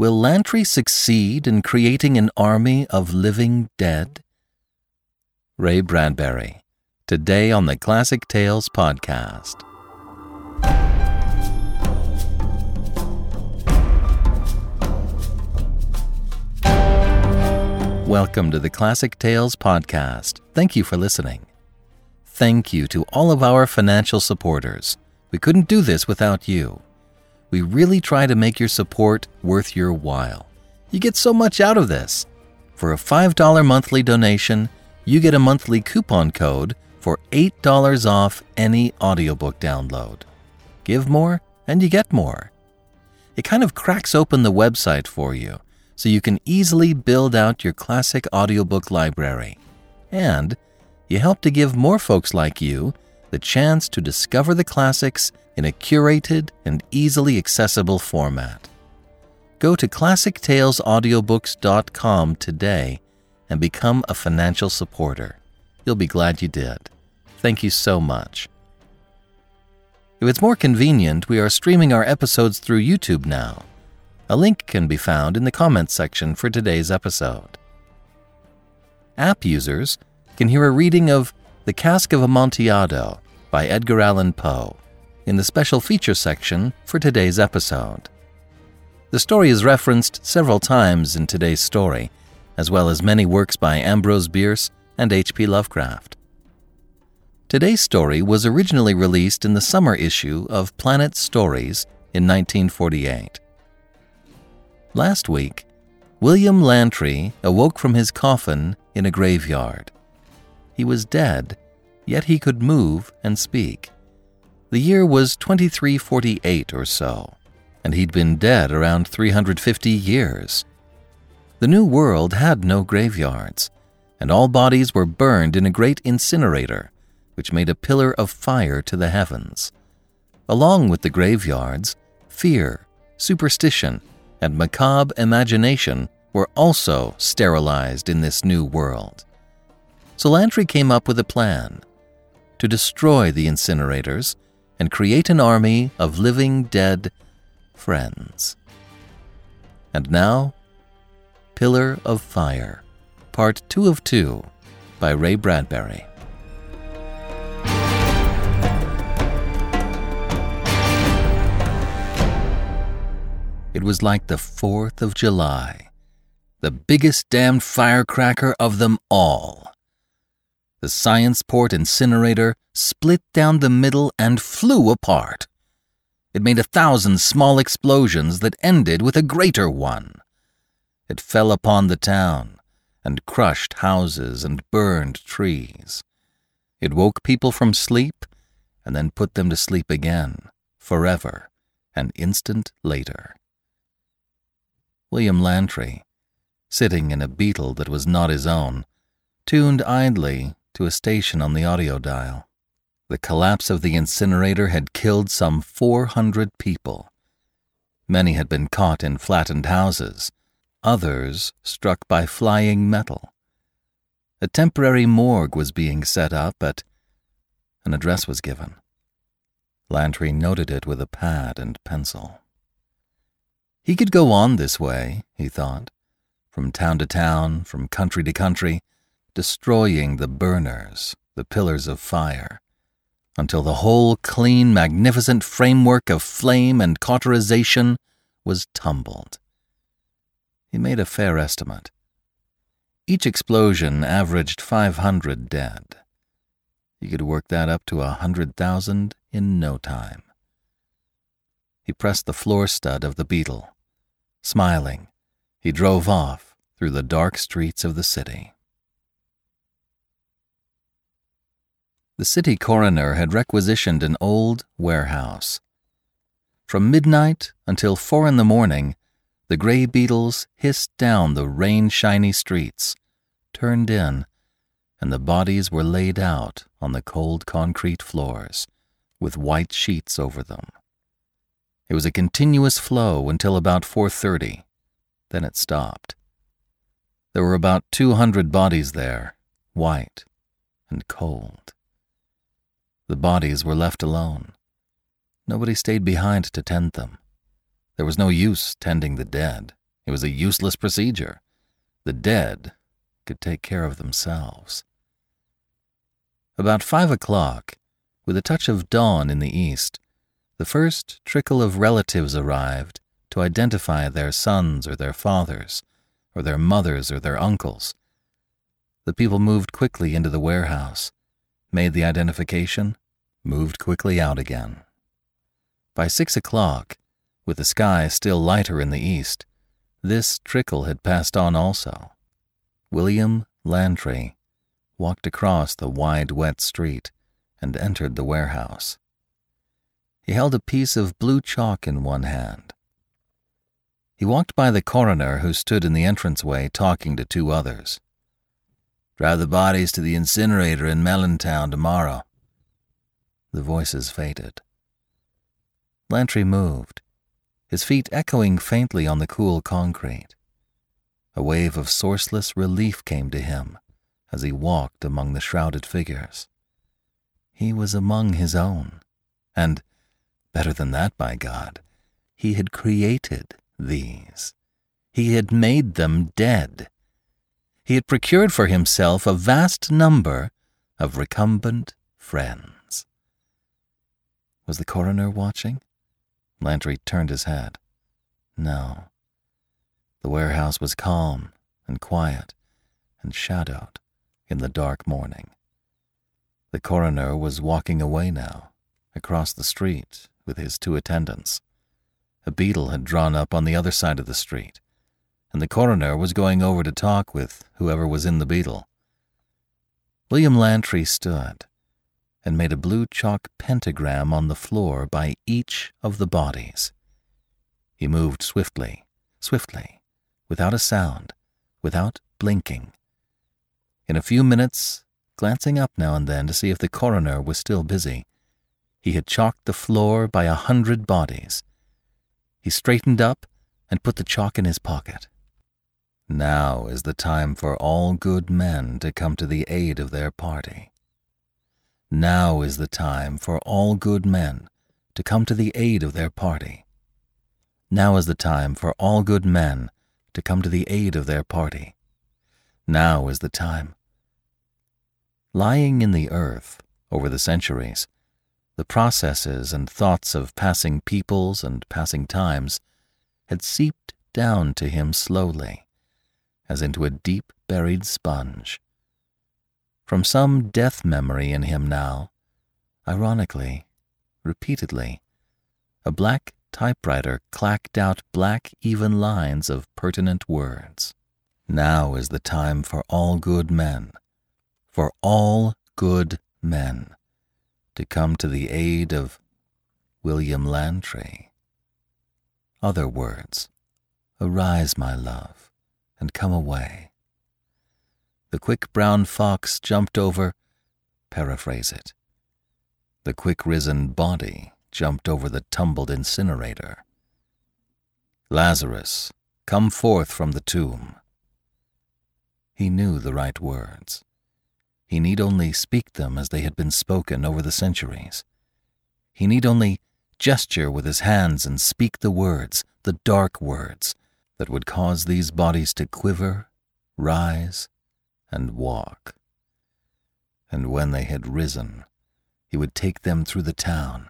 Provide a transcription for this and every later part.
Will Lantry succeed in creating an army of living dead? Ray Bradbury, today on the Classic Tales podcast. Welcome to the Classic Tales podcast. Thank you for listening. Thank you to all of our financial supporters. We couldn't do this without you. We really try to make your support worth your while. You get so much out of this. For a $5 monthly donation, you get a monthly coupon code for $8 off any audiobook download. Give more, and you get more. It kind of cracks open the website for you so you can easily build out your classic audiobook library. And you help to give more folks like you the chance to discover the classics in a curated and easily accessible format. Go to classictalesaudiobooks.com today and become a financial supporter. You'll be glad you did. Thank you so much. If it's more convenient, we are streaming our episodes through YouTube now. A link can be found in the comments section for today's episode. App users can hear a reading of The Cask of Amontillado by Edgar Allan Poe in the special feature section for today's episode. The story is referenced several times in today's story, as well as many works by Ambrose Bierce and H.P. Lovecraft. Today's story was originally released in the summer issue of Planet Stories in 1948. Last week, William Lantry awoke from his coffin in a graveyard. He was dead, yet he could move and speak. The year was 2348 or so, and he'd been dead around 350 years. The New World had no graveyards, and all bodies were burned in a great incinerator, which made a pillar of fire to the heavens. Along with the graveyards, fear, superstition, and macabre imagination were also sterilized in this new world. So Lantry came up with a plan to destroy the incinerators and create an army of living dead friends. And now, Pillar of Fire, Part 2 of 2 by Ray Bradbury. It was like the 4th of July, the biggest damned firecracker of them all. The Scienceport incinerator split down the middle and flew apart. It made a thousand small explosions that ended with a greater one. It fell upon the town and crushed houses and burned trees. It woke people from sleep and then put them to sleep again, forever, an instant later. William Lantry, sitting in a beetle that was not his own, tuned idly to a station on the audio dial. The collapse of the incinerator had killed some 400 people. Many had been caught in flattened houses, others struck by flying metal. A temporary morgue was being set up at an address was given. Lantry noted it with a pad and pencil. He could go on this way, he thought, from town to town, from country to country, destroying the burners, the pillars of fire, until the whole clean, magnificent framework of flame and cauterization was tumbled. He made a fair estimate. Each explosion averaged 500 dead. He could work that up to a hundred thousand in no time. He pressed the floor stud of the Beetle. Smiling, he drove off through the dark streets of the city. The city coroner had requisitioned an old warehouse. From midnight until four in the morning, The gray beetles hissed down the rain shiny streets, turned in, and the bodies were laid out on the cold concrete floors with white sheets over them. It was a continuous flow until about 4:30. Then it stopped. There were about 200 bodies there, white and cold. The bodies were left alone. Nobody stayed behind to tend them. There was no use tending the dead. It was a useless procedure. The dead could take care of themselves. About five o'clock, with a touch of dawn in the east, the first trickle of relatives arrived to identify their sons or their fathers, or their mothers or their uncles. The people moved quickly into the warehouse, made the identification, moved quickly out again. By six o'clock, with the sky still lighter in the east, this trickle had passed on also. William Lantry walked across the wide, wet street and entered the warehouse. He held a piece of blue chalk in one hand. He walked by the coroner who stood in the entranceway talking to two others. Drive the bodies to the incinerator in Mellontown tomorrow. The voices faded. Lantry moved, his feet echoing faintly on the cool concrete. A wave of sourceless relief came to him as he walked among the shrouded figures. He was among his own, and, better than that, by God, he had created these. He had made them dead. He had procured for himself a vast number of recumbent friends. Was the coroner watching? Lantry turned his head. No. The warehouse was calm and quiet and shadowed in the dark morning. The coroner was walking away now, across the street, with his two attendants. A beetle had drawn up on the other side of the street, and the coroner was going over to talk with whoever was in the beetle. William Lantry stood and made a blue chalk pentagram on the floor by each of the bodies. He moved swiftly, swiftly, without a sound, without blinking. In a few minutes, glancing up now and then to see if the coroner was still busy, he had chalked the floor by a hundred bodies. He straightened up and put the chalk in his pocket. Now is the time for all good men to come to the aid of their party. Now is the time for all good men to come to the aid of their party. Now is the time for all good men to come to the aid of their party. Now is the time Lying in the earth over the centuries, the processes and thoughts of passing peoples and passing times had seeped down to him slowly, as into a deep buried sponge. From some death memory in him now, ironically, repeatedly, a black typewriter clacked out black, even lines of pertinent words. Now is the time for all good men for all good men to come to the aid of William Lantry. Other words, arise, my love, and come away. The quick brown fox jumped over, paraphrase it. The quick risen body jumped over the tumbled incinerator. Lazarus, come forth from the tomb. He knew the right words. He need only speak them as they had been spoken over the centuries. He need only gesture with his hands and speak the words, the dark words, that would cause these bodies to quiver, rise, and walk. And when they had risen, he would take them through the town.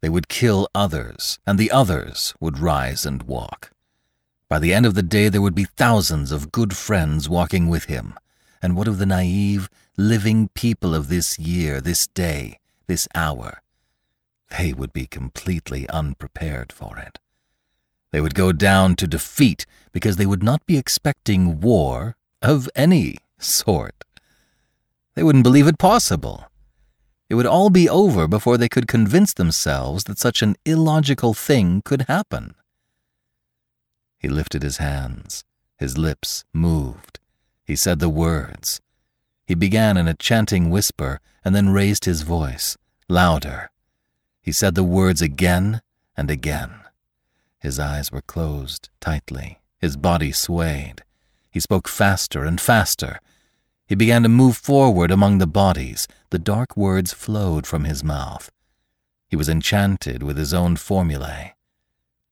They would kill others, and the others would rise and walk. By the end of the day, there would be thousands of good friends walking with him. And what of the naive, living people of this year, this day, this hour. They would be completely unprepared for it. They would go down to defeat because they would not be expecting war of any sort. They wouldn't believe it possible. It would all be over before they could convince themselves that such an illogical thing could happen. He lifted his hands. His lips moved. He said the words. He began in a chanting whisper and then raised his voice, louder. He said the words again and again. His eyes were closed tightly. His body swayed. He spoke faster and faster. He began to move forward among the bodies. The dark words flowed from his mouth. He was enchanted with his own formulae.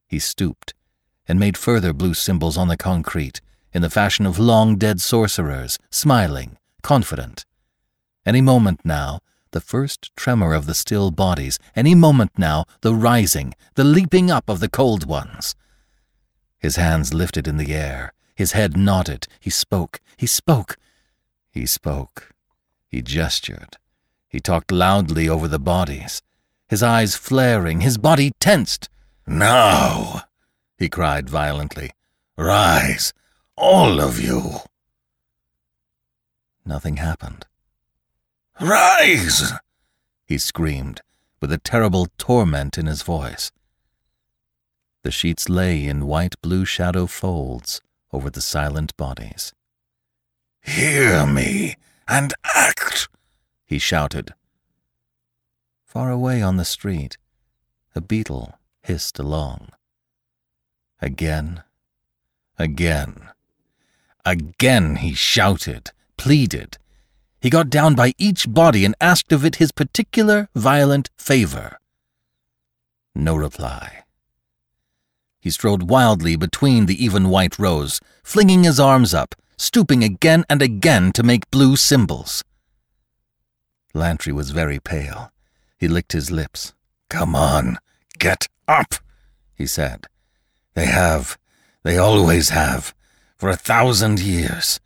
He stooped and made further blue symbols on the concrete, in the fashion of long dead sorcerers, smiling, confident. Any moment now, the first tremor of the still bodies, any moment now, the rising, the leaping up of the cold ones. His hands lifted in the air, his head nodded, he spoke, he spoke, he spoke, he gestured, he talked loudly over the bodies, his eyes flaring, his body tensed. Now, he cried violently, rise, all of you. Nothing happened. Rise! he screamed, with a terrible torment in his voice. The sheets lay in white blue shadow folds over the silent bodies. Hear me and act, he shouted. Far away on the street, a beetle hissed along. Again, again, again he shouted, pleaded. He got down by each body and asked of it his particular violent favor. No reply. He strode wildly between the even white rows, flinging his arms up, stooping again and again to make blue symbols. Lantry was very pale. He licked his lips. Come on, get up, he said. They have, they always have, for a thousand years.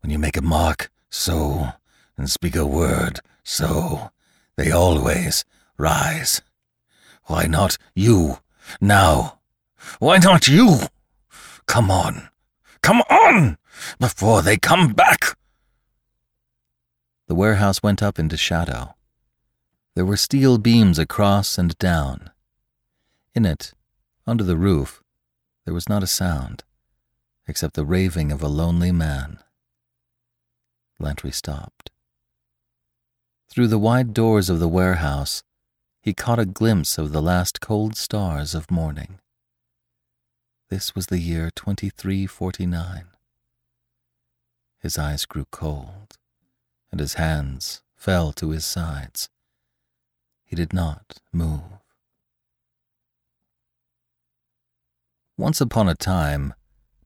When you make a mark, so, and speak a word, so, they always rise. Why not you, now? Why not you? Come on, come on, before they come back. The warehouse went up into shadow. There were steel beams across and down. In it, under the roof, there was not a sound, except the raving of a lonely man. Lantry stopped. Through the wide doors of the warehouse, he caught a glimpse of the last cold stars of morning. This was the year 2349. His eyes grew cold, and his hands fell to his sides. He did not move. Once upon a time,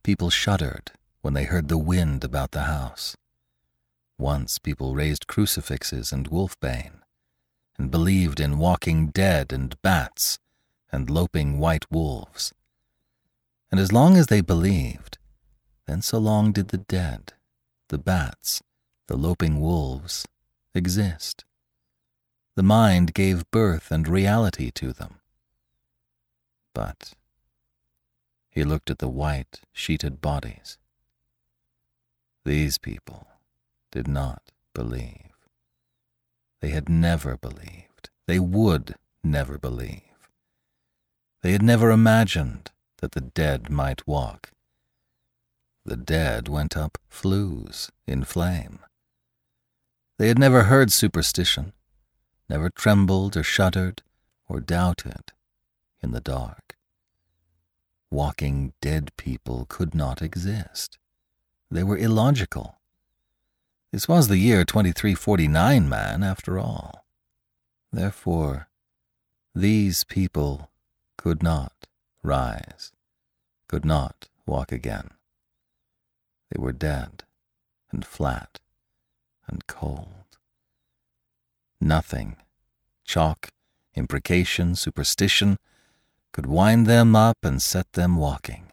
people shuddered when they heard the wind about the house. Once people raised crucifixes and wolfbane, and believed in walking dead and bats and loping white wolves. And as long as they believed, then so long did the dead, the bats, the loping wolves exist. The mind gave birth and reality to them. But he looked at the white, sheeted bodies. These people did not believe. They had never believed. They would never believe. They had never imagined that the dead might walk. The dead went up flues in flame. They had never heard superstition, never trembled or shuddered or doubted in the dark walking dead people could not exist. They were illogical. This was the year 2349, man, after all. Therefore, these people could not rise, could not walk again. They were dead and flat and cold. Nothing, chalk, imprecation, superstition, could wind them up and set them walking.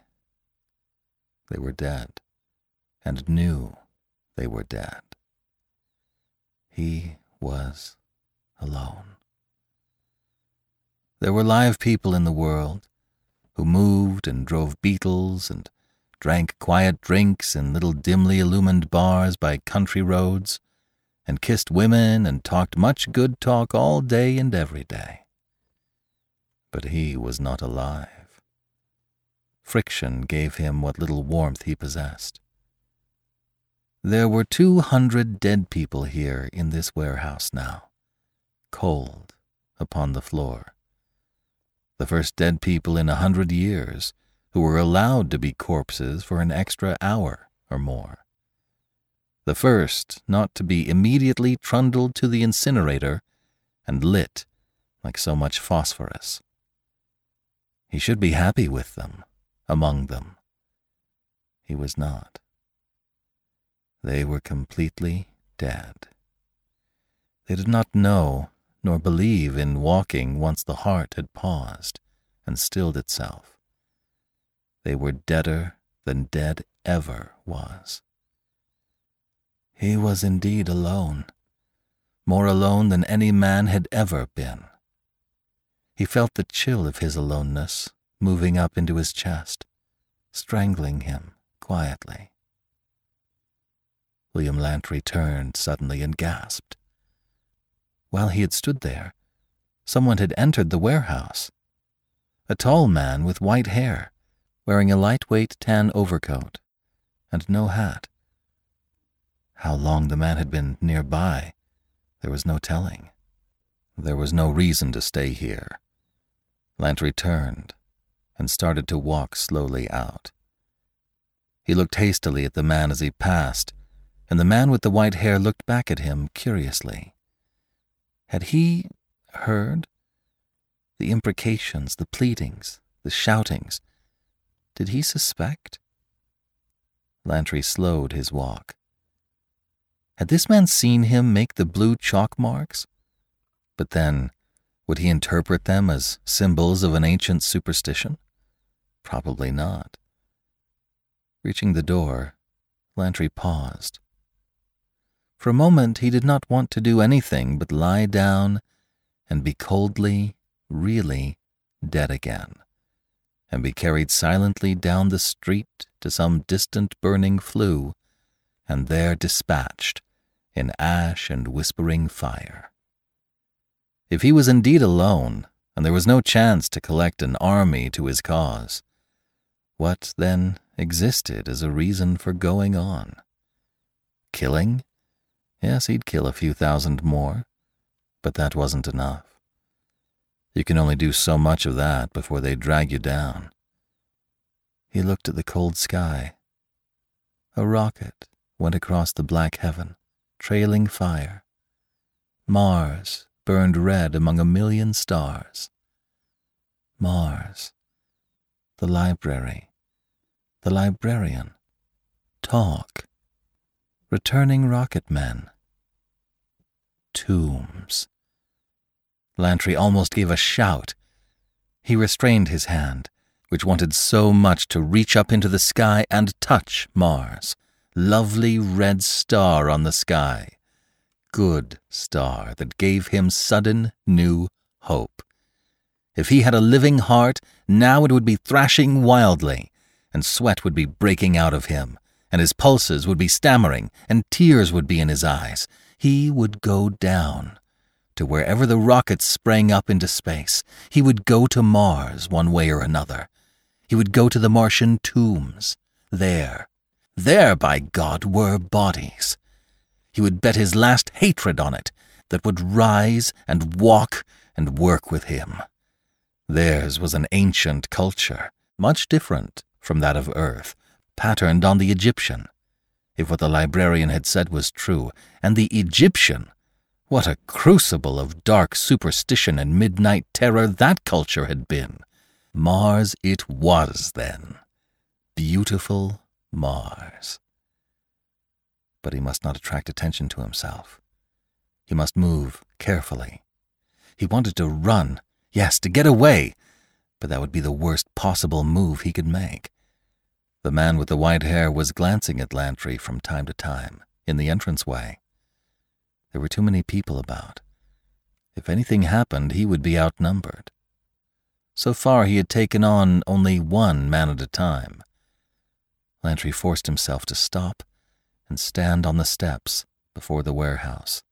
They were dead, and knew they were dead. He was alone. There were live people in the world who moved and drove beetles and drank quiet drinks in little dimly illumined bars by country roads, and kissed women and talked much good talk all day and every day but he was not alive. Friction gave him what little warmth he possessed. There were two hundred dead people here in this warehouse now, cold upon the floor. The first dead people in a hundred years who were allowed to be corpses for an extra hour or more. The first not to be immediately trundled to the incinerator and lit like so much phosphorus. He should be happy with them, among them. He was not. They were completely dead. They did not know nor believe in walking once the heart had paused and stilled itself. They were deader than dead ever was. He was indeed alone, more alone than any man had ever been. He felt the chill of his aloneness moving up into his chest, strangling him quietly. William Lantry turned suddenly and gasped. While he had stood there, someone had entered the warehouse. A tall man with white hair, wearing a lightweight tan overcoat and no hat. How long the man had been nearby, there was no telling. There was no reason to stay here. Lantry turned and started to walk slowly out. He looked hastily at the man as he passed and the man with the white hair looked back at him curiously. Had he heard? The imprecations, the pleadings, the shoutings. Did he suspect? Lantry slowed his walk. Had this man seen him make the blue chalk marks? But then, would he interpret them as symbols of an ancient superstition? Probably not. Reaching the door, Lantry paused. For a moment he did not want to do anything but lie down and be coldly, really dead again, and be carried silently down the street to some distant burning flue, and there dispatched in ash and whispering fire. If he was indeed alone, and there was no chance to collect an army to his cause, what then existed as a reason for going on? Killing? Yes, he'd kill a few thousand more, but that wasn't enough. You can only do so much of that before they drag you down. He looked at the cold sky. A rocket went across the black heaven, trailing fire. Mars burned red among a million stars. Mars. The library. The librarian. Talk. Returning rocket men tombs. Lantry almost gave a shout. He restrained his hand, which wanted so much to reach up into the sky and touch Mars. Lovely red star on the sky. Good star that gave him sudden new hope. If he had a living heart, now it would be thrashing wildly, and sweat would be breaking out of him, and his pulses would be stammering, and tears would be in his eyes, he would go down to wherever the rockets sprang up into space. He would go to Mars one way or another. He would go to the Martian tombs. There, there, by God, were bodies. He would bet his last hatred on it that would rise and walk and work with him. Theirs was an ancient culture, much different from that of Earth, patterned on the Egyptian if what the librarian had said was true, and the Egyptian. What a crucible of dark superstition and midnight terror that culture had been. Mars it was, then. Beautiful Mars. But he must not attract attention to himself. He must move carefully. He wanted to run, yes, to get away, but that would be the worst possible move he could make. The man with the white hair was glancing at Lantry from time to time, in the entranceway. There were too many people about. If anything happened, he would be outnumbered. So far, he had taken on only one man at a time. Lantry forced himself to stop and stand on the steps before the warehouse.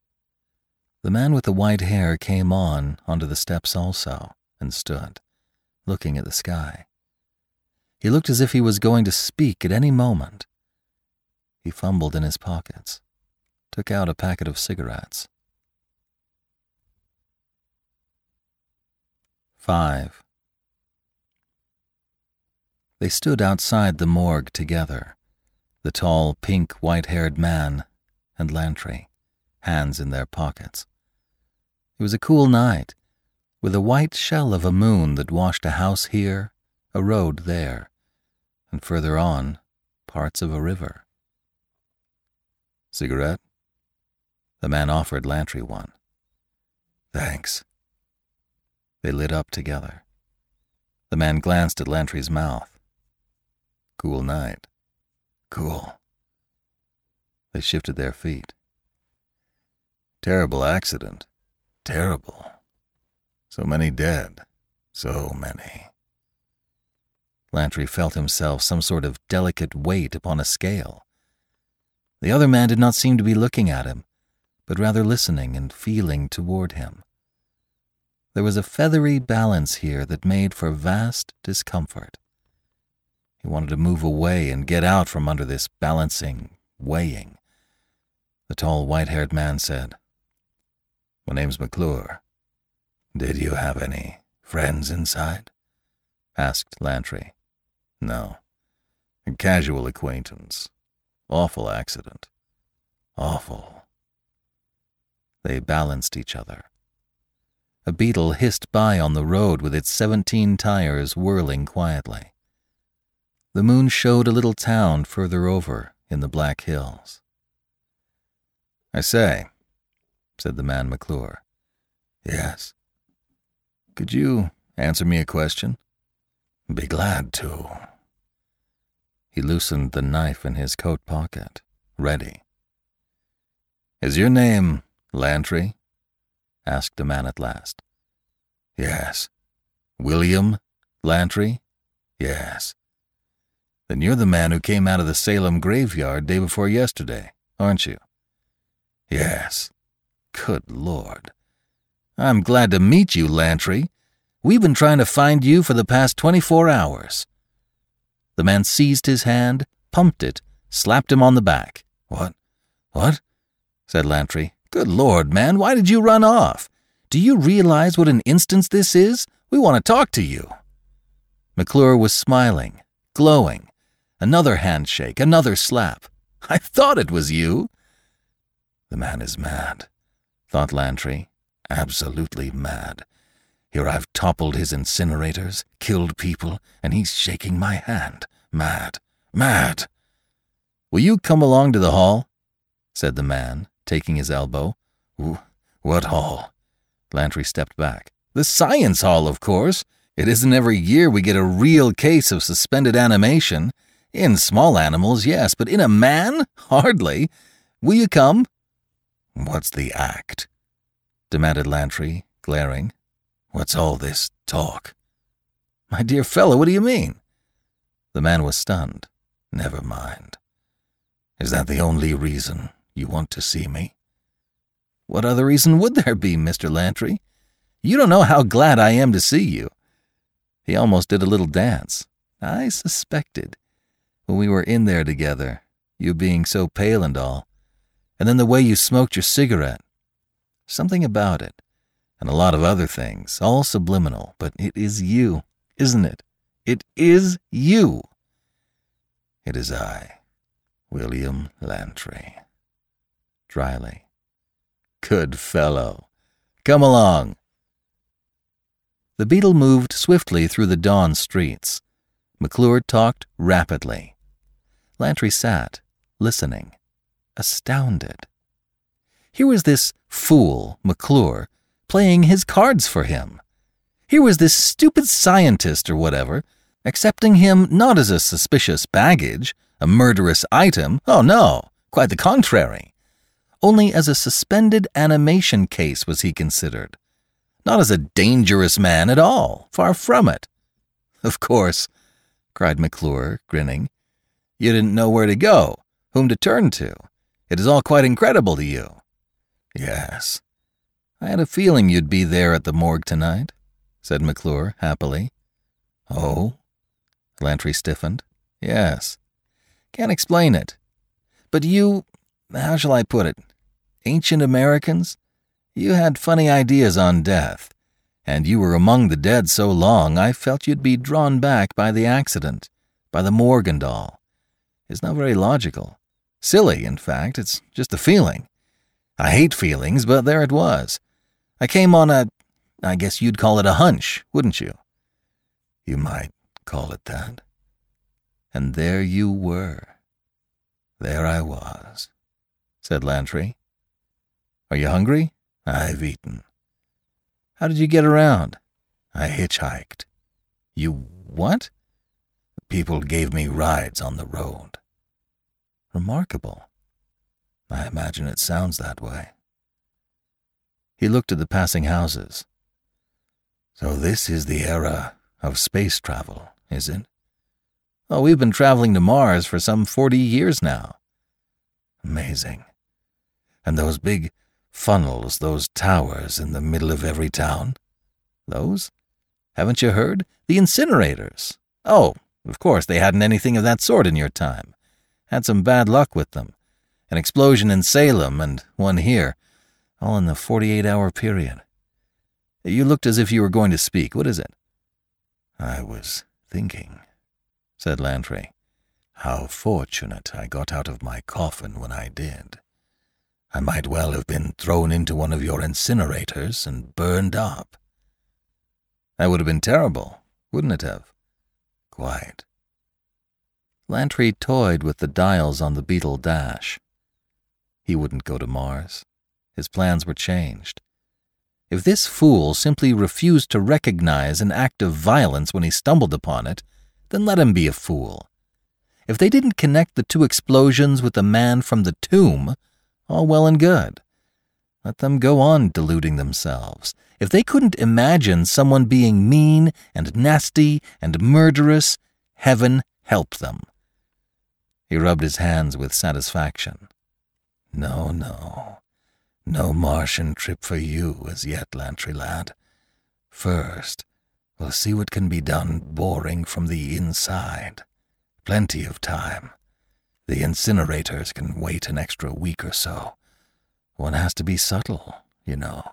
The man with the white hair came on onto the steps also and stood, looking at the sky. He looked as if he was going to speak at any moment. He fumbled in his pockets, took out a packet of cigarettes. 5. They stood outside the morgue together, the tall, pink, white haired man and Lantry, hands in their pockets. It was a cool night, with a white shell of a moon that washed a house here, a road there, and further on, parts of a river. Cigarette? The man offered Lantry one. Thanks. They lit up together. The man glanced at Lantry's mouth. Cool night. Cool. They shifted their feet. Terrible accident. Terrible. So many dead. So many. Lantry felt himself some sort of delicate weight upon a scale. The other man did not seem to be looking at him, but rather listening and feeling toward him. There was a feathery balance here that made for vast discomfort. He wanted to move away and get out from under this balancing, weighing. The tall, white haired man said, My name's McClure. Did you have any friends inside? asked Lantry. No. A casual acquaintance. Awful accident. Awful. They balanced each other. A beetle hissed by on the road with its seventeen tires whirling quietly. The moon showed a little town further over in the Black Hills. I say, said the man McClure. Yes. Could you answer me a question? Be glad to. He loosened the knife in his coat pocket, ready. Is your name Lantry? asked the man at last. Yes. William Lantry? Yes. Then you're the man who came out of the Salem graveyard day before yesterday, aren't you? Yes. Good Lord. I'm glad to meet you, Lantry. We've been trying to find you for the past 24 hours. The man seized his hand, pumped it, slapped him on the back. What? What? said Lantry. Good Lord, man, why did you run off? Do you realize what an instance this is? We want to talk to you. McClure was smiling, glowing. Another handshake, another slap. I thought it was you. The man is mad, thought Lantry. Absolutely mad. Here I've toppled his incinerators, killed people, and he's shaking my hand. Mad. Mad. Will you come along to the hall? said the man, taking his elbow. What hall? Lantry stepped back. The Science Hall, of course. It isn't every year we get a real case of suspended animation. In small animals, yes, but in a man? Hardly. Will you come? What's the act? demanded Lantry, glaring. What's all this talk? My dear fellow, what do you mean? The man was stunned. Never mind. Is that the only reason you want to see me? What other reason would there be, Mr. Lantry? You don't know how glad I am to see you. He almost did a little dance. I suspected. When we were in there together, you being so pale and all, and then the way you smoked your cigarette. Something about it, and a lot of other things, all subliminal, but it is you, isn't it? It is you. It is I, William Lantry. Dryly. Good fellow. Come along. The beetle moved swiftly through the dawn streets. McClure talked rapidly. Lantry sat, listening, astounded. Here was this fool, McClure, playing his cards for him. Here was this stupid scientist or whatever, accepting him not as a suspicious baggage, a murderous item, oh no, quite the contrary. Only as a suspended animation case was he considered. Not as a dangerous man at all, far from it. Of course, cried McClure, grinning. You didn't know where to go, whom to turn to. It is all quite incredible to you. Yes. I had a feeling you'd be there at the morgue tonight, said McClure happily. Oh? Lantry stiffened. Yes. Can't explain it. But you, how shall I put it? Ancient Americans? You had funny ideas on death, and you were among the dead so long I felt you'd be drawn back by the accident, by the Morgan doll. It's not very logical. Silly, in fact, it's just a feeling. I hate feelings, but there it was. I came on a, I guess you'd call it a hunch, wouldn't you? You might call it that. And there you were. There I was, said Lantry. Are you hungry? I've eaten. How did you get around? I hitchhiked. You what? People gave me rides on the road. Remarkable. I imagine it sounds that way. He looked at the passing houses. So this is the era of space travel, is it? Oh, we've been traveling to Mars for some 40 years now. Amazing. And those big funnels, those towers in the middle of every town? Those? Haven't you heard? The incinerators. Oh, of course, they hadn't anything of that sort in your time. Had some bad luck with them. An explosion in Salem and one here, all in the 48 hour period. You looked as if you were going to speak. What is it? I was thinking, said Lantry. How fortunate I got out of my coffin when I did. I might well have been thrown into one of your incinerators and burned up. That would have been terrible, wouldn't it have? Quite. Lantry toyed with the dials on the Beetle dash. He wouldn't go to Mars. His plans were changed. If this fool simply refused to recognize an act of violence when he stumbled upon it, then let him be a fool. If they didn't connect the two explosions with the man from the tomb, all well and good. Let them go on deluding themselves. If they couldn't imagine someone being mean and nasty and murderous, heaven help them. He rubbed his hands with satisfaction. No, no. No Martian trip for you as yet, Lantry lad. First, we'll see what can be done boring from the inside. Plenty of time. The incinerators can wait an extra week or so. One has to be subtle, you know.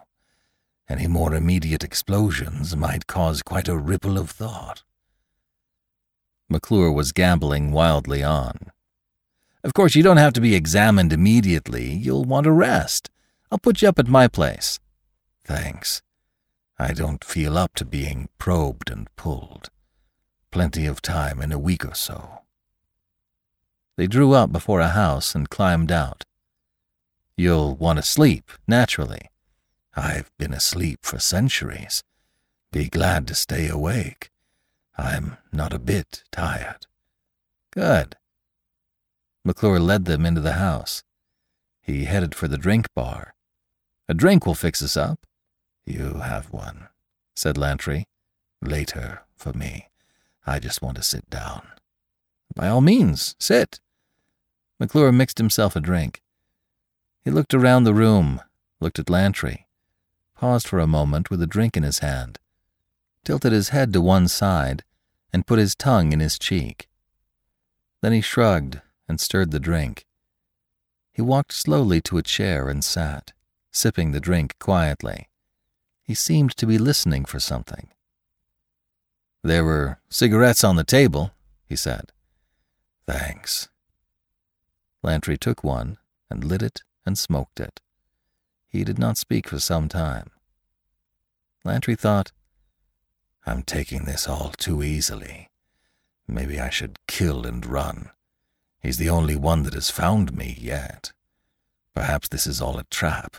Any more immediate explosions might cause quite a ripple of thought. McClure was gambling wildly on. Of course, you don't have to be examined immediately. You'll want to rest. I'll put you up at my place. Thanks. I don't feel up to being probed and pulled. Plenty of time in a week or so. They drew up before a house and climbed out. You'll want to sleep, naturally. I've been asleep for centuries. Be glad to stay awake. I'm not a bit tired. Good. McClure led them into the house. He headed for the drink bar. A drink will fix us up. You have one, said Lantry. Later, for me. I just want to sit down. By all means, sit. McClure mixed himself a drink. He looked around the room, looked at Lantry, paused for a moment with a drink in his hand, tilted his head to one side, and put his tongue in his cheek. Then he shrugged and stirred the drink. He walked slowly to a chair and sat, sipping the drink quietly. He seemed to be listening for something. There were cigarettes on the table, he said. Thanks. Lantry took one and lit it and smoked it. He did not speak for some time. Lantry thought, I'm taking this all too easily. Maybe I should kill and run. He's the only one that has found me yet. Perhaps this is all a trap.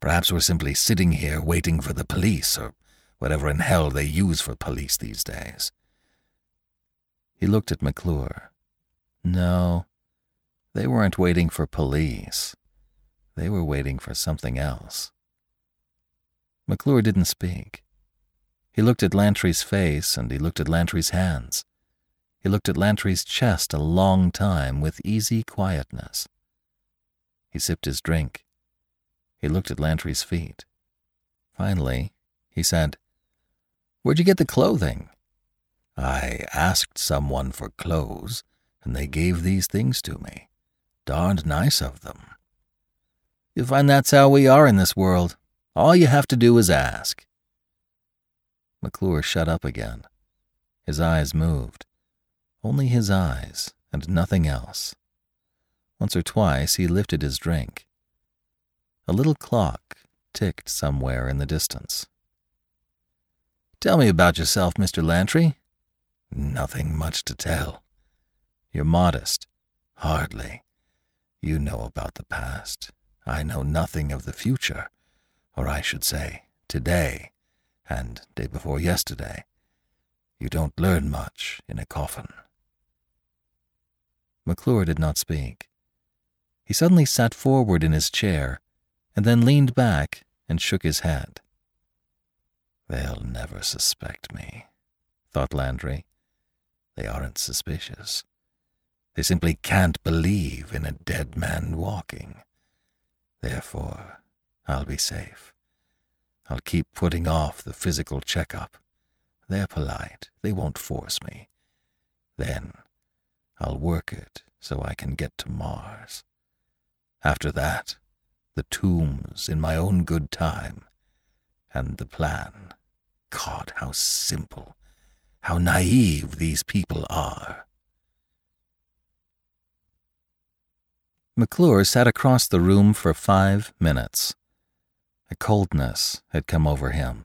Perhaps we're simply sitting here waiting for the police, or whatever in hell they use for police these days. He looked at McClure. No, they weren't waiting for police. They were waiting for something else. McClure didn't speak. He looked at Lantry's face and he looked at Lantry's hands. He looked at Lantry's chest a long time with easy quietness. He sipped his drink. He looked at Lantry's feet. Finally, he said, Where'd you get the clothing? I asked someone for clothes, and they gave these things to me. Darned nice of them. You find that's how we are in this world. All you have to do is ask. McClure shut up again. His eyes moved. Only his eyes, and nothing else. Once or twice he lifted his drink. A little clock ticked somewhere in the distance. Tell me about yourself, Mr. Lantry. Nothing much to tell. You're modest. Hardly. You know about the past. I know nothing of the future, or I should say, today, and day before yesterday. You don't learn much in a coffin. McClure did not speak. He suddenly sat forward in his chair, and then leaned back and shook his head. They'll never suspect me, thought Lantry. They aren't suspicious. They simply can't believe in a dead man walking. Therefore, I'll be safe. I'll keep putting off the physical checkup. They're polite. They won't force me. Then I'll work it so I can get to Mars. After that, the tombs in my own good time, and the plan. God, how simple, how naive these people are. McClure sat across the room for five minutes. A coldness had come over him.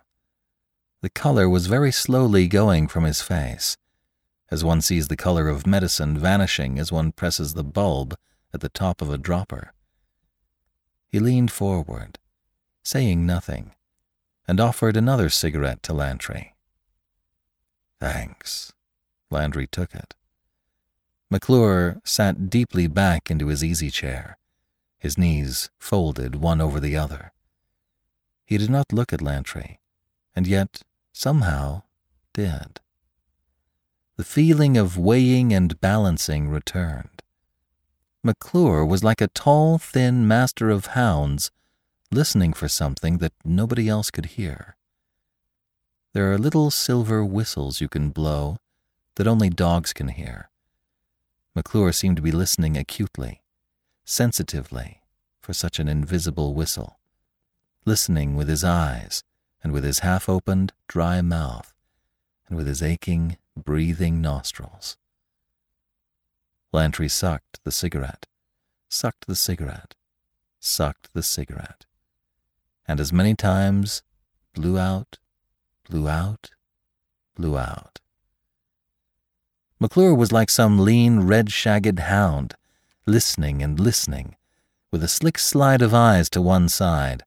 The color was very slowly going from his face, as one sees the color of medicine vanishing as one presses the bulb at the top of a dropper. He leaned forward, saying nothing, and offered another cigarette to Lantry. Thanks. Lantry took it. McClure sat deeply back into his easy chair, his knees folded one over the other. He did not look at Lantry, and yet, somehow, did. The feeling of weighing and balancing returned. McClure was like a tall, thin master of hounds listening for something that nobody else could hear. There are little silver whistles you can blow that only dogs can hear McClure seemed to be listening acutely, sensitively, for such an invisible whistle, listening with his eyes and with his half opened, dry mouth and with his aching, breathing nostrils. Lantry sucked the cigarette, sucked the cigarette, sucked the cigarette, and as many times blew out, blew out, blew out. McClure was like some lean, red shagged hound, listening and listening, with a slick slide of eyes to one side,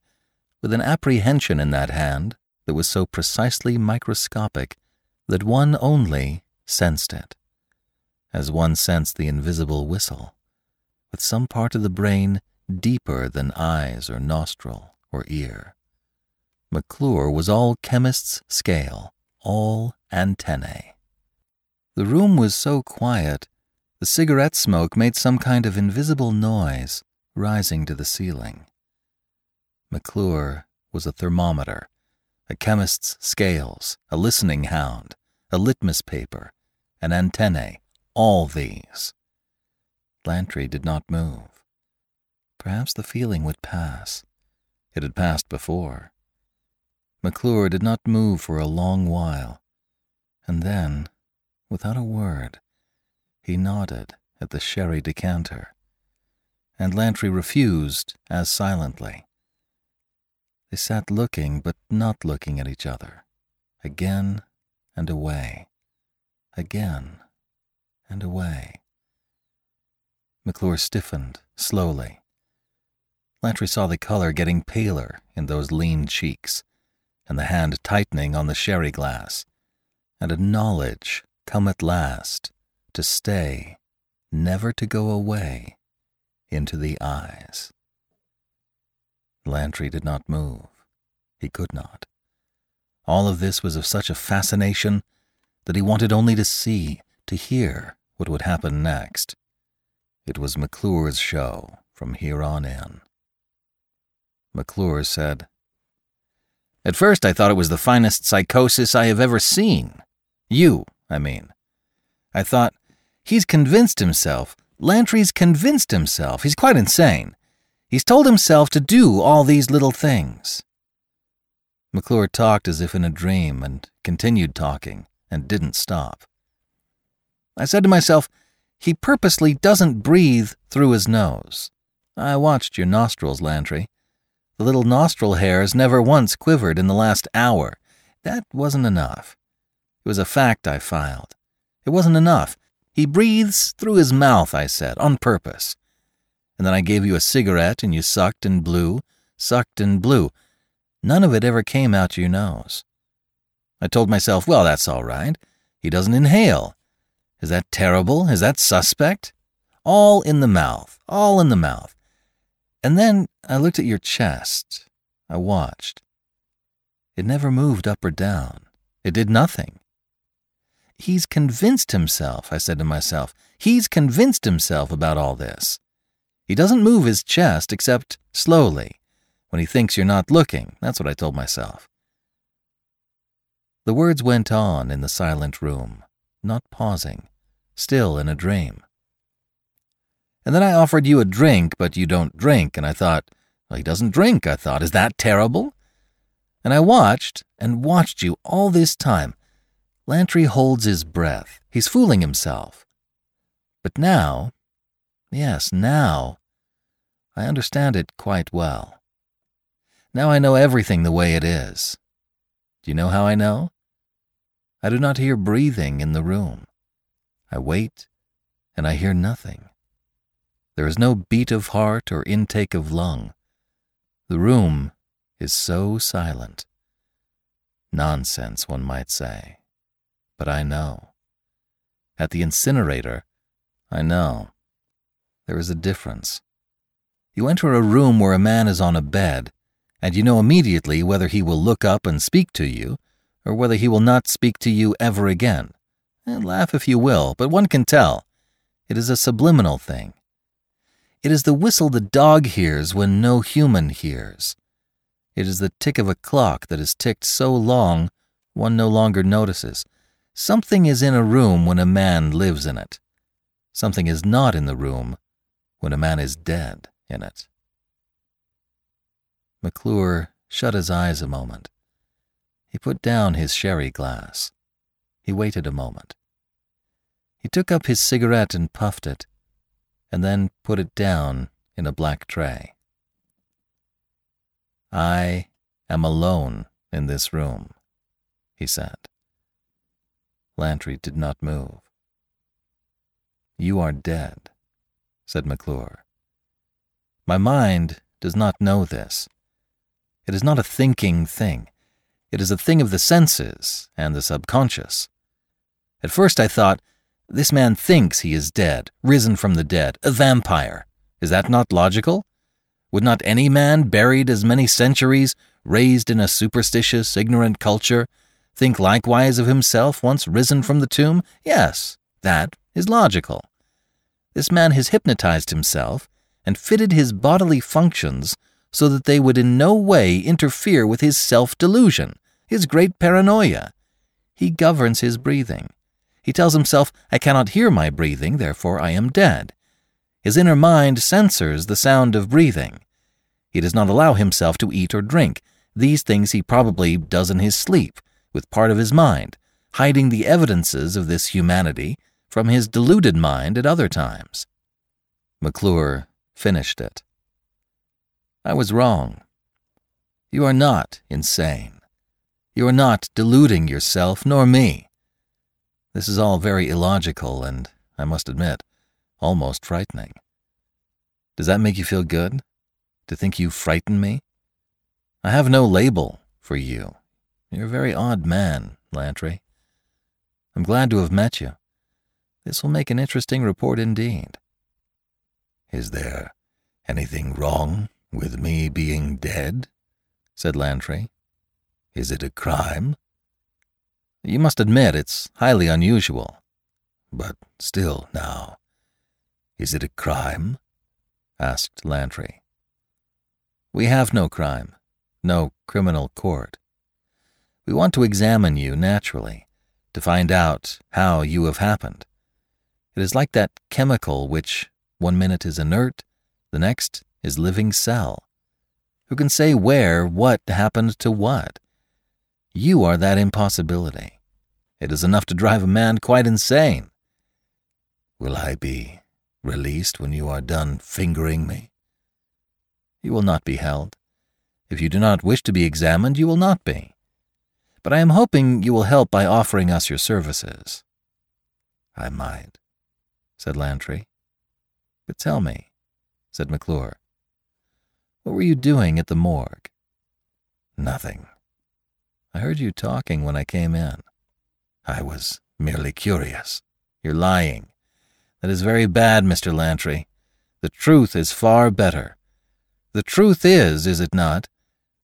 with an apprehension in that hand that was so precisely microscopic that one only sensed it, as one sensed the invisible whistle, with some part of the brain deeper than eyes or nostril or ear. McClure was all chemist's scale, all antennae. The room was so quiet, the cigarette smoke made some kind of invisible noise rising to the ceiling. McClure was a thermometer, a chemist's scales, a listening hound, a litmus paper, an antennae, all these. Lantry did not move. Perhaps the feeling would pass. It had passed before. McClure did not move for a long while, and then Without a word, he nodded at the sherry decanter, and Lantry refused as silently. They sat looking but not looking at each other, again and away, again and away. McClure stiffened slowly. Lantry saw the color getting paler in those lean cheeks, and the hand tightening on the sherry glass, and a knowledge come at last, to stay, never to go away, into the eyes. Lantry did not move. He could not. All of this was of such a fascination that he wanted only to see, to hear what would happen next. It was McClure's show from here on in. McClure said, At first I thought it was the finest psychosis I have ever seen. You, I mean. I thought, he's convinced himself. Lantry's convinced himself. He's quite insane. He's told himself to do all these little things. McClure talked as if in a dream and continued talking and didn't stop. I said to myself, he purposely doesn't breathe through his nose. I watched your nostrils, Lantry. The little nostril hairs never once quivered in the last hour. That wasn't enough. It was a fact I filed. It wasn't enough. He breathes through his mouth, I said, on purpose. And then I gave you a cigarette and you sucked and blew, sucked and blew. None of it ever came out your nose. I told myself, well, that's all right. He doesn't inhale. Is that terrible? Is that suspect? All in the mouth, all in the mouth. And then I looked at your chest. I watched. It never moved up or down. It did nothing. He's convinced himself, I said to myself. He's convinced himself about all this. He doesn't move his chest except slowly, when he thinks you're not looking. That's what I told myself. The words went on in the silent room, not pausing, still in a dream. And then I offered you a drink, but you don't drink, and I thought, well, he doesn't drink, I thought. Is that terrible? And I watched and watched you all this time. Lantry holds his breath. He's fooling himself. But now, yes, now, I understand it quite well. Now I know everything the way it is. Do you know how I know? I do not hear breathing in the room. I wait, and I hear nothing. There is no beat of heart or intake of lung. The room is so silent. Nonsense, one might say. But I know. At the incinerator, I know. There is a difference. You enter a room where a man is on a bed and you know immediately whether he will look up and speak to you, or whether he will not speak to you ever again. And laugh if you will, but one can tell. It is a subliminal thing. It is the whistle the dog hears when no human hears. It is the tick of a clock that has ticked so long one no longer notices. Something is in a room when a man lives in it. Something is not in the room when a man is dead in it. McClure shut his eyes a moment. He put down his sherry glass. He waited a moment. He took up his cigarette and puffed it, and then put it down in a black tray. I am alone in this room, he said. Lantry did not move. You are dead, said McClure. My mind does not know this. It is not a thinking thing. It is a thing of the senses and the subconscious. At first I thought, this man thinks he is dead, risen from the dead, a vampire. Is that not logical? Would not any man buried as many centuries, raised in a superstitious, ignorant culture, think likewise of himself once risen from the tomb? Yes, that is logical. This man has hypnotized himself and fitted his bodily functions so that they would in no way interfere with his self delusion, his great paranoia. He governs his breathing. He tells himself, I cannot hear my breathing, therefore I am dead. His inner mind censors the sound of breathing. He does not allow himself to eat or drink. These things he probably does in his sleep, with part of his mind, hiding the evidences of this humanity from his deluded mind at other times. McClure finished it. I was wrong. You are not insane. You are not deluding yourself nor me. This is all very illogical and, I must admit, almost frightening. Does that make you feel good? To think you frighten me? I have no label for you. You're a very odd man, Lantry. I'm glad to have met you. This will make an interesting report indeed. Is there anything wrong with me being dead? said Lantry. Is it a crime? You must admit it's highly unusual. But still, now, is it a crime? asked Lantry. We have no crime, no criminal court. We want to examine you naturally, to find out how you have happened. It is like that chemical which one minute is inert, the next is living cell. Who can say where what happened to what? You are that impossibility. It is enough to drive a man quite insane. Will I be released when you are done fingering me? You will not be held. If you do not wish to be examined, you will not be. But I am hoping you will help by offering us your services. I might, said Lantry. But tell me, said McClure, what were you doing at the morgue? Nothing. I heard you talking when I came in. I was merely curious. You're lying. That is very bad, Mr. Lantry. The truth is far better. The truth is, is it not,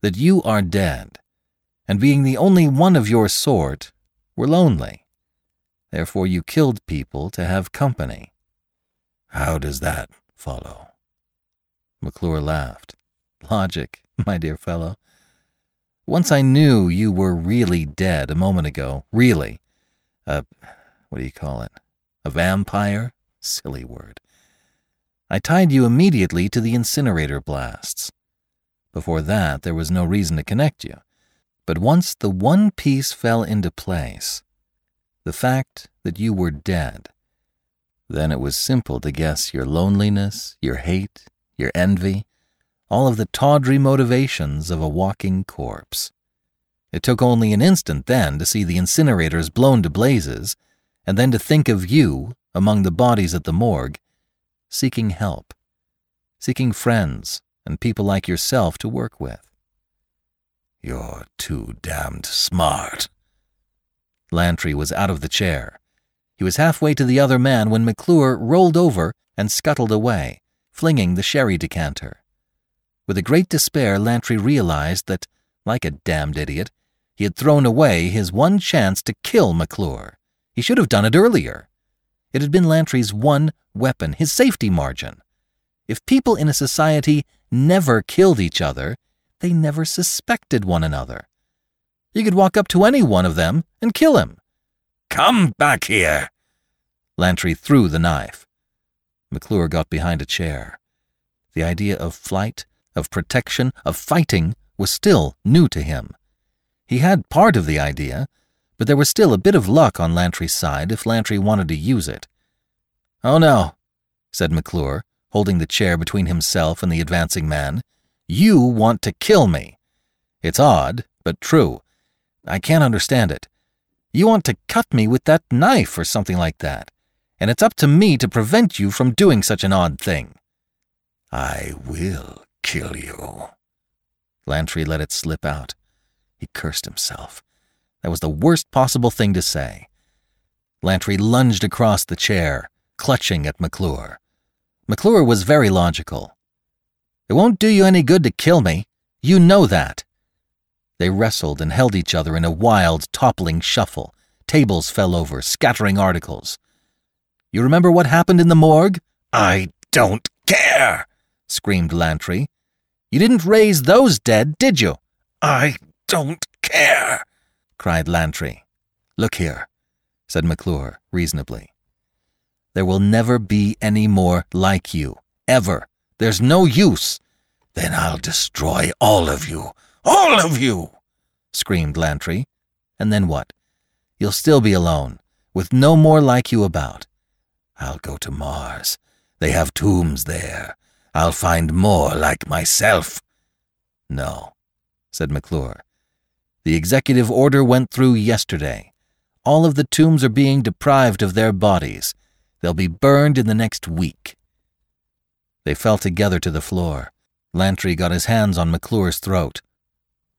that you are dead, and being the only one of your sort, were lonely. Therefore you killed people to have company. How does that follow? McClure laughed. Logic, my dear fellow. Once I knew you were really dead a moment ago, really. A, what do you call it? A vampire? Silly word. I tied you immediately to the incinerator blasts. Before that, there was no reason to connect you. But once the one piece fell into place, the fact that you were dead, then it was simple to guess your loneliness, your hate, your envy, all of the tawdry motivations of a walking corpse. It took only an instant then to see the incinerators blown to blazes, and then to think of you among the bodies at the morgue, seeking help, seeking friends and people like yourself to work with. You're too damned smart. Lantry was out of the chair. He was halfway to the other man when McClure rolled over and scuttled away, flinging the sherry decanter. With a great despair, Lantry realized that, like a damned idiot, he had thrown away his one chance to kill McClure. He should have done it earlier. It had been Lantry's one weapon, his safety margin. If people in a society never killed each other, they never suspected one another. You could walk up to any one of them and kill him. Come back here! Lantry threw the knife. McClure got behind a chair. The idea of flight, of protection, of fighting was still new to him. He had part of the idea, but there was still a bit of luck on Lantry's side if Lantry wanted to use it. Oh no, said McClure, holding the chair between himself and the advancing man. You want to kill me. It's odd, but true. I can't understand it. You want to cut me with that knife or something like that, and it's up to me to prevent you from doing such an odd thing. I will kill you. Lantry let it slip out. He cursed himself. That was the worst possible thing to say. Lantry lunged across the chair, clutching at McClure. McClure was very logical. It won't do you any good to kill me. You know that. They wrestled and held each other in a wild, toppling shuffle. Tables fell over, scattering articles. You remember what happened in the morgue? I don't care, screamed Lantry. You didn't raise those dead, did you? I don't care, cried Lantry. Look here, said McClure reasonably. There will never be any more like you. Ever. There's no use. Then I'll destroy all of you. All of you! screamed Lantry. And then what? You'll still be alone, with no more like you about. I'll go to Mars. They have tombs there. I'll find more like myself. No, said McClure. The executive order went through yesterday. All of the tombs are being deprived of their bodies. They'll be burned in the next week. They fell together to the floor. Lantry got his hands on McClure's throat.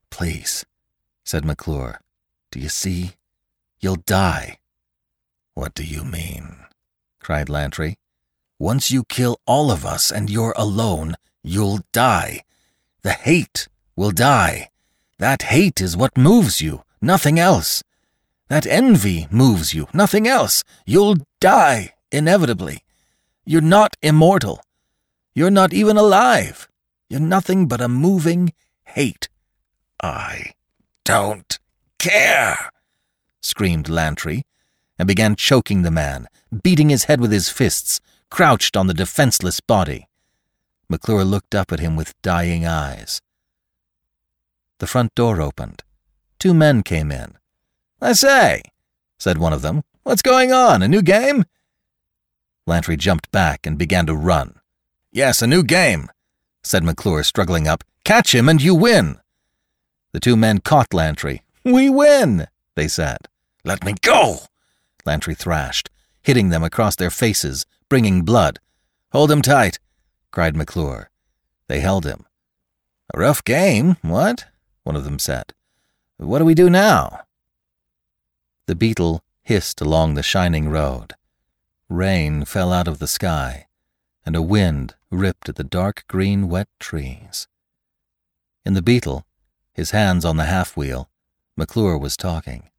Please, said McClure. Do you see? You'll die. What do you mean? cried Lantry. Once you kill all of us and you're alone, you'll die. The hate will die. That hate is what moves you, nothing else. That envy moves you, nothing else. You'll die inevitably. You're not immortal. You're not even alive. You're nothing but a moving hate. I don't care, screamed Lantry, and began choking the man, beating his head with his fists, crouched on the defenseless body. McClure looked up at him with dying eyes. The front door opened. Two men came in. I say, said one of them, what's going on? A new game? Lantry jumped back and began to run. Yes, a new game, said McClure, struggling up. Catch him and you win. The two men caught Lantry. We win, they said. Let me go, Lantry thrashed, hitting them across their faces, bringing blood. Hold him tight, cried McClure. They held him. A rough game, what? One of them said. What do we do now? The beetle hissed along the shining road. Rain fell out of the sky, and a wind ripped at the dark green wet trees. In the beetle, his hands on the half wheel, McClure was talking.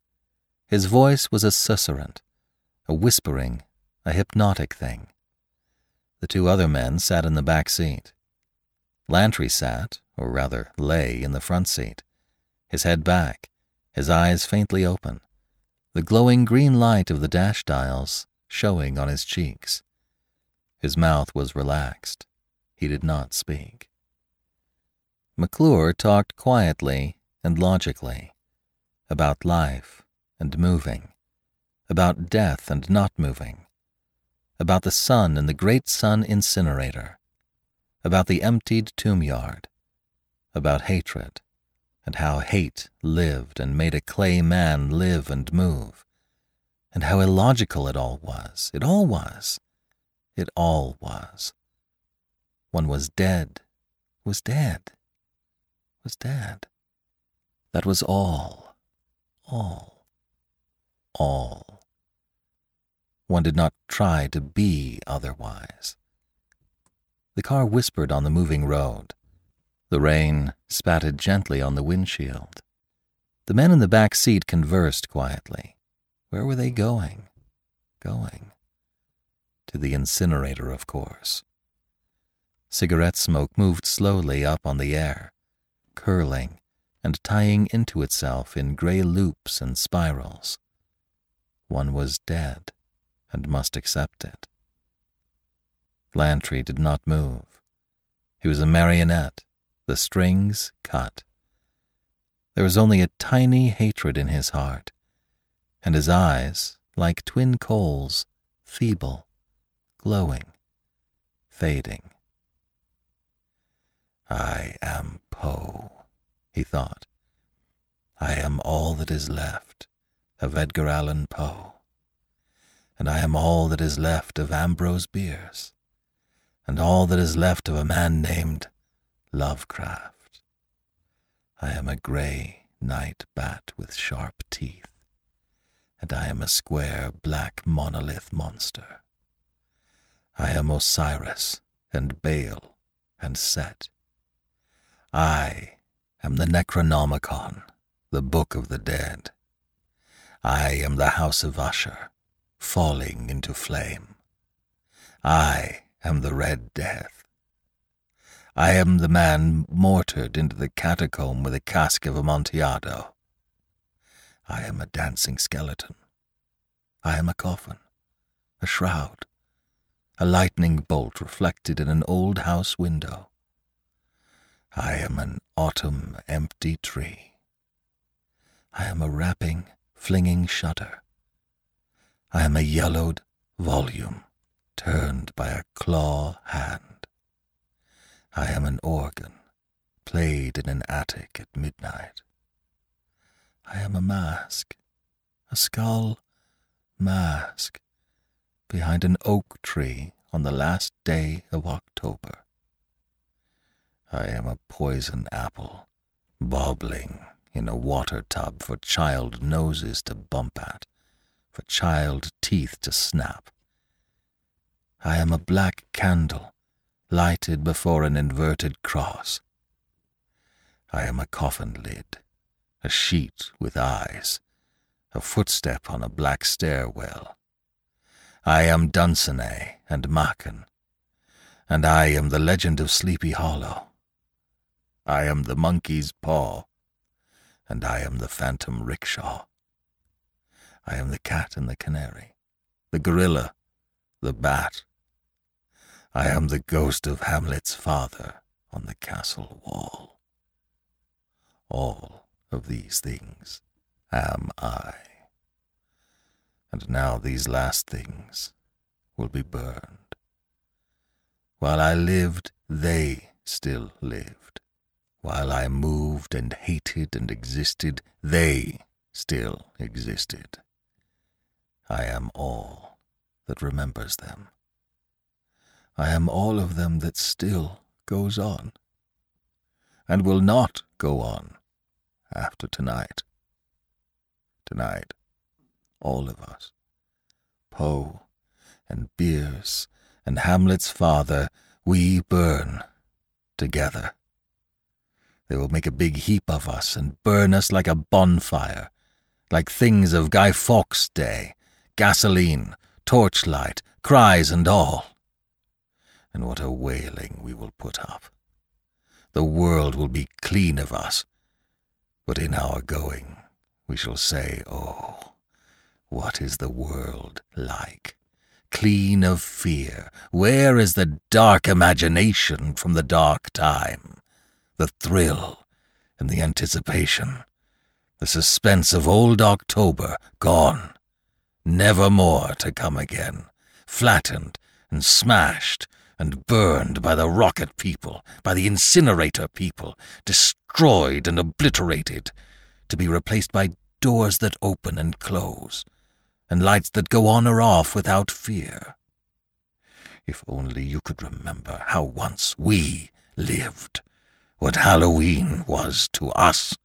His voice was a susurrant, a whispering, a hypnotic thing. The two other men sat in the back seat. Lantry sat, or rather lay, in the front seat, his head back, his eyes faintly open, the glowing green light of the dash dials showing on his cheeks. His mouth was relaxed. He did not speak. McClure talked quietly and logically about life and moving, about death and not moving, about the sun and the great sun incinerator, about the emptied tomb yard, about hatred, and how hate lived and made a clay man live and move, and how illogical it all was. It all was. It all was. One was dead, was dead, was dead. That was all, all all. One did not try to be otherwise. The car whispered on the moving road. The rain spatted gently on the windshield. The men in the back seat conversed quietly. Where were they going? Going. To the incinerator, of course. Cigarette smoke moved slowly up on the air, curling and tying into itself in gray loops and spirals. One was dead and must accept it. Lantry did not move. He was a marionette, the strings cut. There was only a tiny hatred in his heart, and his eyes, like twin coals, feeble, glowing, fading. I am Poe, he thought. I am all that is left of Edgar Allan Poe, and I am all that is left of Ambrose Bierce, and all that is left of a man named Lovecraft. I am a grey night bat with sharp teeth, and I am a square black monolith monster. I am Osiris and Baal and Set. I am the Necronomicon, the Book of the Dead. I am the house of Usher, falling into flame. I am the Red Death. I am the man mortared into the catacomb with a cask of Amontillado. I am a dancing skeleton. I am a coffin, a shroud, a lightning bolt reflected in an old house window. I am an autumn empty tree. I am a rapping flinging shutter. I am a yellowed volume turned by a claw hand. I am an organ played in an attic at midnight. I am a mask, a skull mask behind an oak tree on the last day of October. I am a poison apple, bobbling in a water tub for child noses to bump at, for child teeth to snap. I am a black candle lighted before an inverted cross. I am a coffin lid, a sheet with eyes, a footstep on a black stairwell. I am Dunsany and Machen, and I am the legend of Sleepy Hollow. I am the monkey's paw and I am the phantom rickshaw. I am the cat and the canary, the gorilla, the bat. I am the ghost of Hamlet's father on the castle wall. All of these things am I. And now these last things will be burned. While I lived, they still lived. While I moved and hated and existed, they still existed. I am all that remembers them. I am all of them that still goes on, and will not go on after tonight. Tonight, all of us, Poe and Bierce and Hamlet's father, we burn together. They will make a big heap of us and burn us like a bonfire, like things of Guy Fawkes' day, gasoline, torchlight, cries and all. And what a wailing we will put up. The world will be clean of us, but in our going we shall say, Oh, what is the world like? Clean of fear, where is the dark imagination from the dark time? The thrill and the anticipation, the suspense of old October gone, never more to come again, flattened and smashed and burned by the rocket people, by the incinerator people, destroyed and obliterated, to be replaced by doors that open and close, and lights that go on or off without fear. If only you could remember how once we lived, what Halloween was to us,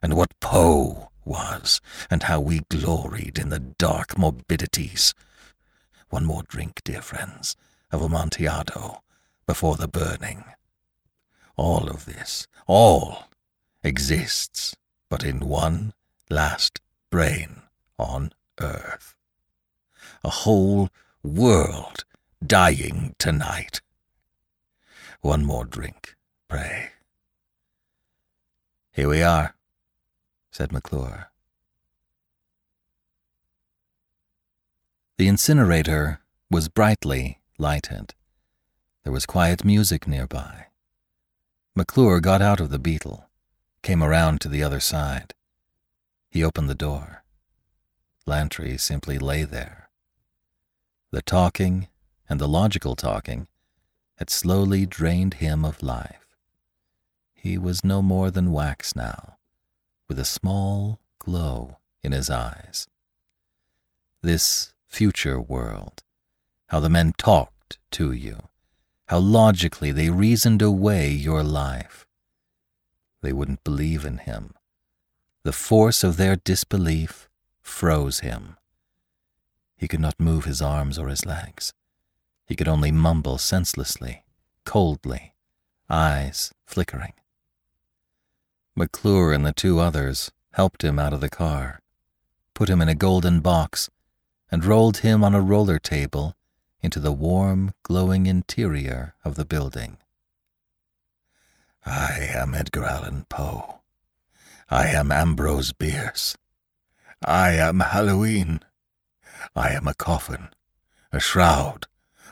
and what Poe was, and how we gloried in the dark morbidities. One more drink, dear friends, of Amontillado before the burning. All of this, all, exists but in one last brain on earth. A whole world dying tonight. One more drink, pray. Here we are, said McClure. The incinerator was brightly lighted. There was quiet music nearby. McClure got out of the beetle, came around to the other side. He opened the door. Lantry simply lay there. The talking, and the logical talking, had slowly drained him of life. He was no more than wax now, with a small glow in his eyes. This future world, how the men talked to you, how logically they reasoned away your life. They wouldn't believe in him. The force of their disbelief froze him. He could not move his arms or his legs. He could only mumble senselessly, coldly, eyes flickering. McClure and the two others helped him out of the car, put him in a golden box, and rolled him on a roller table into the warm, glowing interior of the building. I am Edgar Allan Poe. I am Ambrose Bierce. I am Halloween. I am a coffin, a shroud,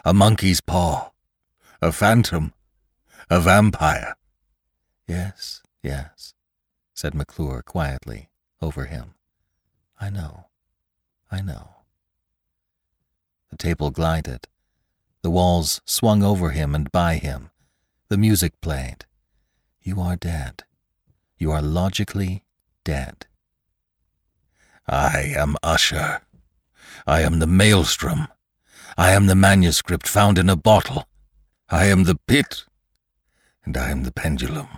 a monkey's paw, a phantom, a vampire. Yes, yes, said McClure quietly over him. I know, I know. The table glided. The walls swung over him and by him. The music played. You are dead. You are logically dead. I am Usher. I am the maelstrom. I am the manuscript found in a bottle. I am the pit. And I am the pendulum.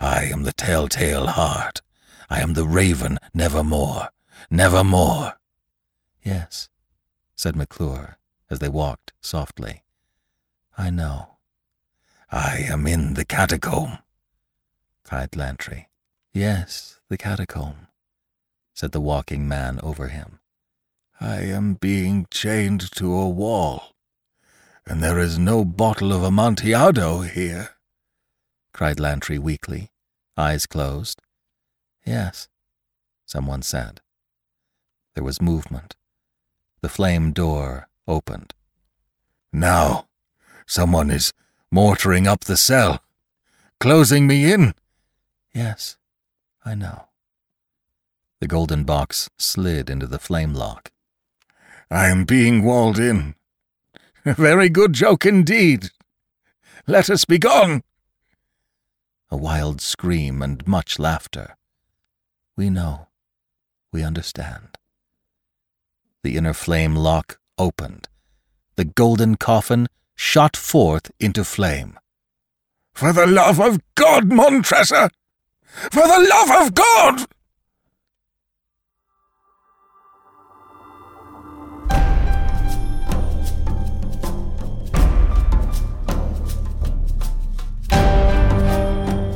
I am the telltale heart. I am the raven nevermore. Nevermore. Yes, said McClure as they walked softly. I know. I am in the catacomb, cried Lantry. Yes, the catacomb, said the walking man over him. I am being chained to a wall, and there is no bottle of Amontillado here, cried Lantry weakly, eyes closed. Yes, someone said. There was movement. The flame door opened. Now, someone is mortaring up the cell, closing me in. Yes, I know. The golden box slid into the flame lock. I am being walled in. A very good joke indeed. Let us be gone. A wild scream and much laughter. We know. We understand. The inner flame lock opened. The golden coffin shot forth into flame. For the love of God, Montresor! For the love of God!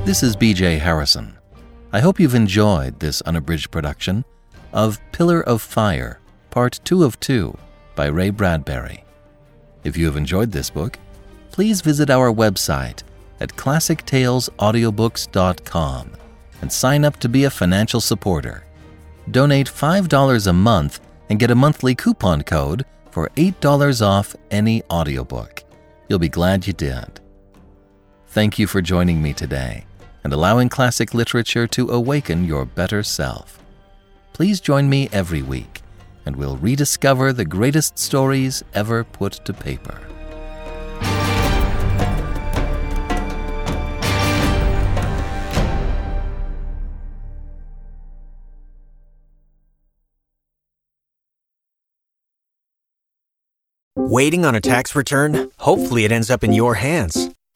This is BJ Harrison. I hope you've enjoyed this unabridged production of Pillar of Fire, Part 2 of 2 by Ray Bradbury. If you have enjoyed this book, please visit our website at classictalesaudiobooks.com and sign up to be a financial supporter. Donate $5 a month and get a monthly coupon code for $8 off any audiobook. You'll be glad you did. Thank you for joining me today and allowing classic literature to awaken your better self. Please join me every week, and we'll rediscover the greatest stories ever put to paper. Waiting on a tax return? Hopefully, it ends up in your hands.